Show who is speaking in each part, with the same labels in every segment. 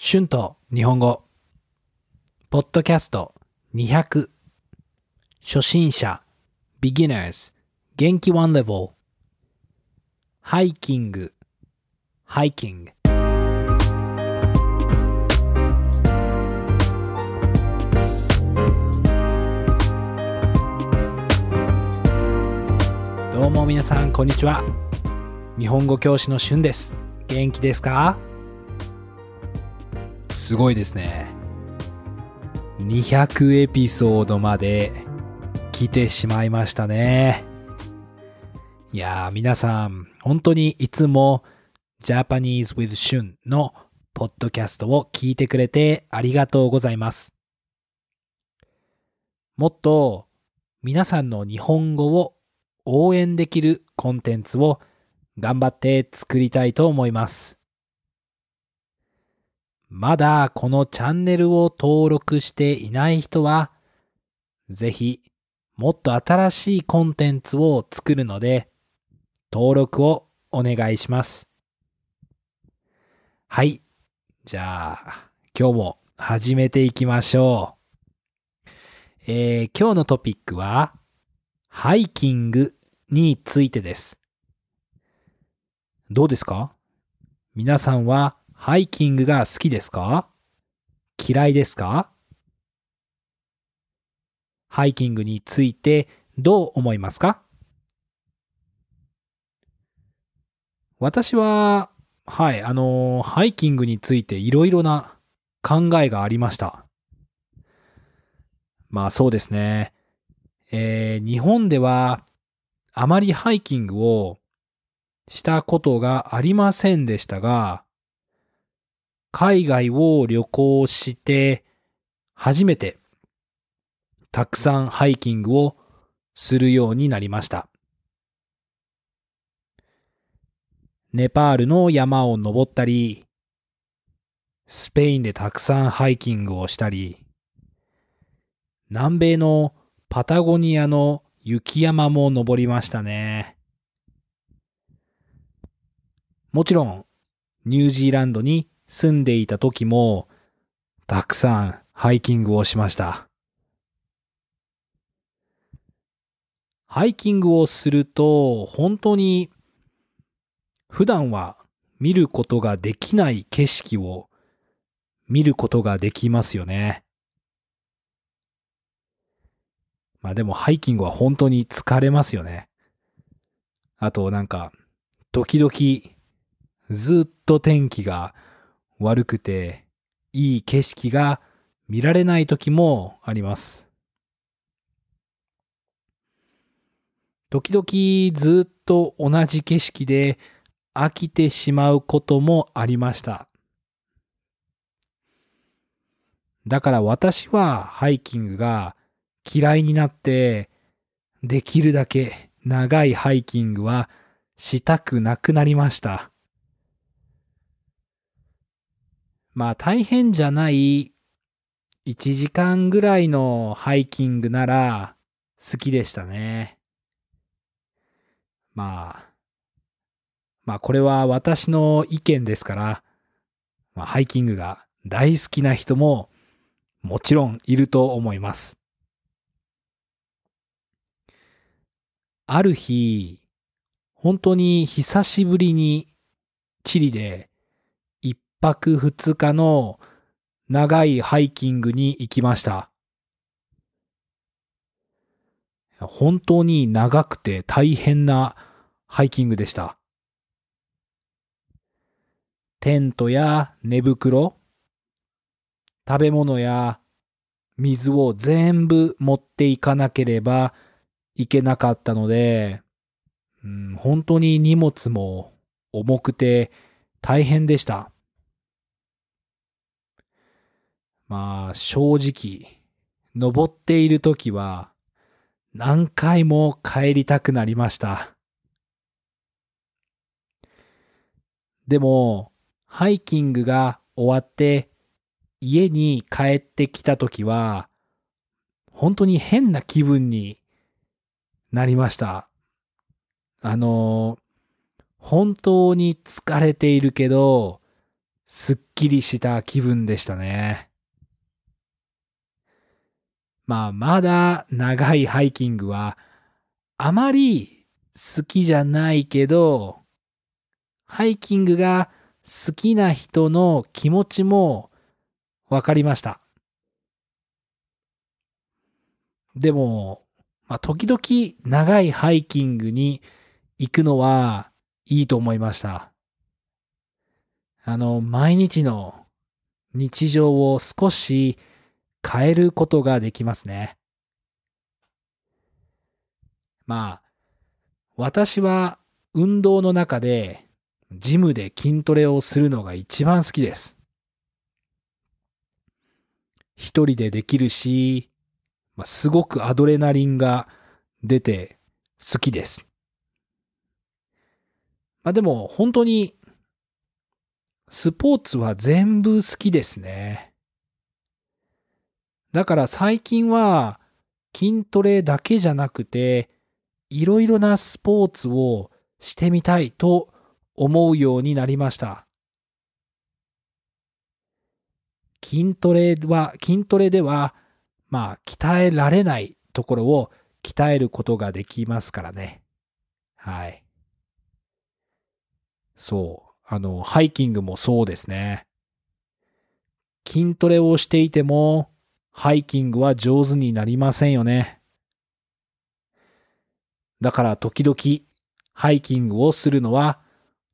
Speaker 1: 春と日本語。ポッドキャスト200。初心者、beginners、元気 one level。ハイキング、ハイキング。どうも皆さん、こんにちは。日本語教師の春です。元気ですか？すごいですね。200エピソードまで来てしまいましたね。いやー、皆さん、本当にいつも Japanese with Shun のポッドキャストを聞いてくれてありがとうございます。もっと皆さんの日本語を応援できるコンテンツを頑張って作りたいと思います。まだこのチャンネルを登録していない人は、ぜひもっと新しいコンテンツを作るので、登録をお願いします。はい。じゃあ、今日も始めていきましょう。えー今日のトピックは、ハイキングについてです。どうですか？皆さんはハイキングが好きですか？嫌いですか？ハイキングについてどう思いますか？私は、はい、あの、ハイキングについていろいろな考えがありました。まあそうですね。えー日本ではあまりハイキングをしたことがありませんでしたが、海外を旅行して初めてたくさんハイキングをするようになりました。ネパールの山を登ったり、スペインでたくさんハイキングをしたり、南米のパタゴニアの雪山も登りましたね。もちろん、ニュージーランドに住んでいた時も、たくさんハイキングをしました。ハイキングをすると、本当に、普段は見ることができない景色を見ることができますよね。まあでもハイキングは本当に疲れますよね。あとなんか、時々ずっと天気が悪くて、いい景色が見られない時もあります。時々ずっと同じ景色で飽きてしまうこともありました。だから私はハイキングが嫌いになって、できるだけ長いハイキングはしたくなくなりました。まあ大変じゃない1時間ぐらいのハイキングなら好きでしたね。まあ、まあこれは私の意見ですから、まあ、ハイキングが大好きな人ももちろんいると思います。ある日、本当に久しぶりにチリで泊二日の長いハイキングに行きました。本当に長くて大変なハイキングでした。テントや寝袋、食べ物や水を全部持っていかなければいけなかったので、うん、本当に荷物も重くて大変でした。まあ正直、登っている時は何回も帰りたくなりました。でも、ハイキングが終わって家に帰ってきた時は、本当に変な気分になりました。あの、本当に疲れているけど、すっきりした気分でしたね。まあ、まだ長いハイキングはあまり好きじゃないけど、ハイキングが好きな人の気持ちもわかりました。でも、まあ、時々長いハイキングに行くのはいいと思いました。あの、毎日の日常を少し変えることができますね。まあ、私は運動の中でジムで筋トレをするのが一番好きです。一人でできるし、まあ、すごくアドレナリンが出て好きです。まあでも本当にスポーツは全部好きですね。だから最近は筋トレだけじゃなくていろいろなスポーツをしてみたいと思うようになりました。筋トレは、筋トレでは、まあ、鍛えられないところを鍛えることができますからね。はい。そう。あの、ハイキングもそうですね。筋トレをしていても、ハイキングは上手になりませんよね。だから時々、ハイキングをするのは、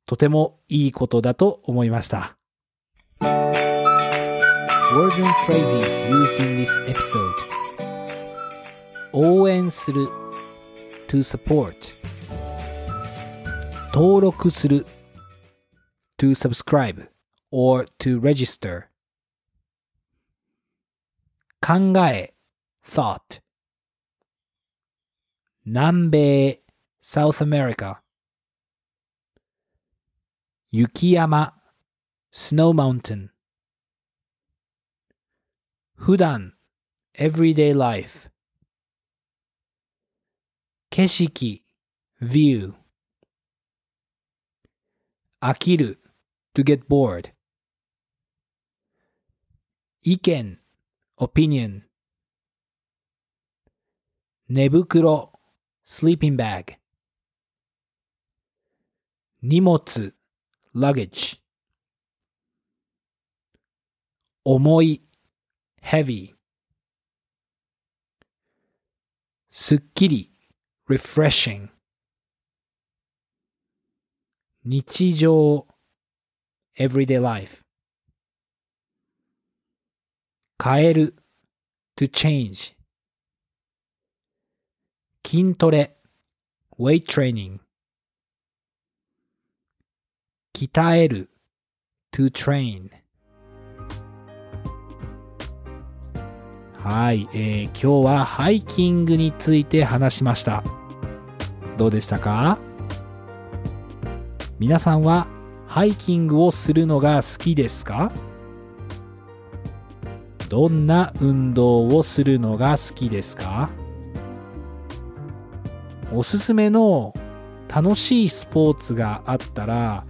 Speaker 1: とてもいいことだと思いました。Words and phrases used in this episode 応援する to support 登録する to subscribe or to register 考え thought 南米 South America 雪山 Snow Mountain 普段 Everyday Life 景色 View 飽きる To get bored 意見 Opinion 寝袋 Sleeping bag 荷物 luggage 重い heavy すっきり refreshing 日常 everyday life 変える。to change 筋トレ。weight training 鍛える。to train はい、えー、今日はハイキングについて話しました。どうでしたか？皆さんはハイキングをするのが好きですか？どんな運動をするのが好きですか？おすすめの楽しいスポーツがあったら、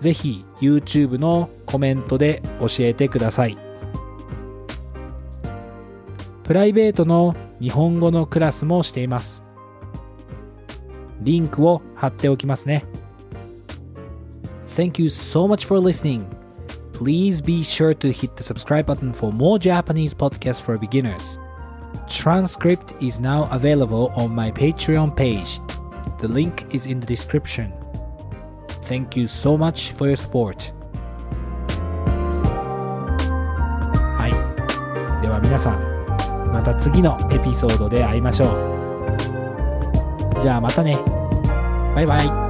Speaker 1: ぜひ YouTube のコメントで教えてください。プライベートの日本語のクラスもしています。リンクを貼っておきますね。Thank you so much for listening. Please be sure to hit the subscribe button for more Japanese podcasts for beginners. Transcript is now available on my Patreon page. The link is in the description. Thank you so much for your support. はい。では皆さん、また次のエピソードで会いましょう。じゃあまたね。バイバイ。